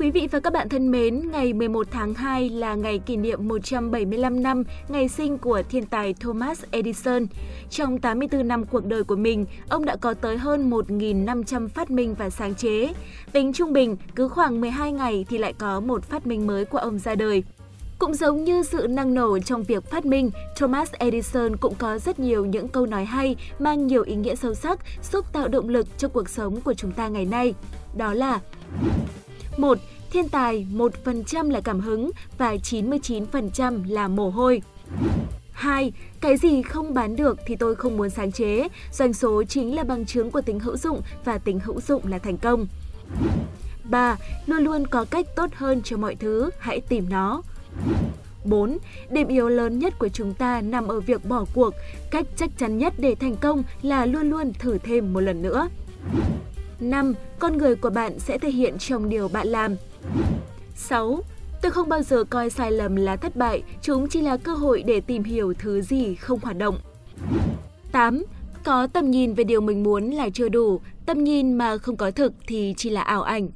Quý vị và các bạn thân mến, ngày 11 tháng 2 là ngày kỷ niệm 175 năm ngày sinh của thiên tài Thomas Edison. Trong 84 năm cuộc đời của mình, ông đã có tới hơn 1.500 phát minh và sáng chế. Tính trung bình, cứ khoảng 12 ngày thì lại có một phát minh mới của ông ra đời. Cũng giống như sự năng nổ trong việc phát minh, Thomas Edison cũng có rất nhiều những câu nói hay, mang nhiều ý nghĩa sâu sắc, giúp tạo động lực cho cuộc sống của chúng ta ngày nay. Đó là 1. Thiên tài 1% là cảm hứng và 99% là mồ hôi. 2. Cái gì không bán được thì tôi không muốn sáng chế. Doanh số chính là bằng chứng của tính hữu dụng và tính hữu dụng là thành công. 3. Luôn luôn có cách tốt hơn cho mọi thứ, hãy tìm nó. 4. Điểm yếu lớn nhất của chúng ta nằm ở việc bỏ cuộc. Cách chắc chắn nhất để thành công là luôn luôn thử thêm một lần nữa. 5. Con người của bạn sẽ thể hiện trong điều bạn làm. 6. Tôi không bao giờ coi sai lầm là thất bại, chúng chỉ là cơ hội để tìm hiểu thứ gì không hoạt động. 8. Có tầm nhìn về điều mình muốn là chưa đủ, tầm nhìn mà không có thực thì chỉ là ảo ảnh.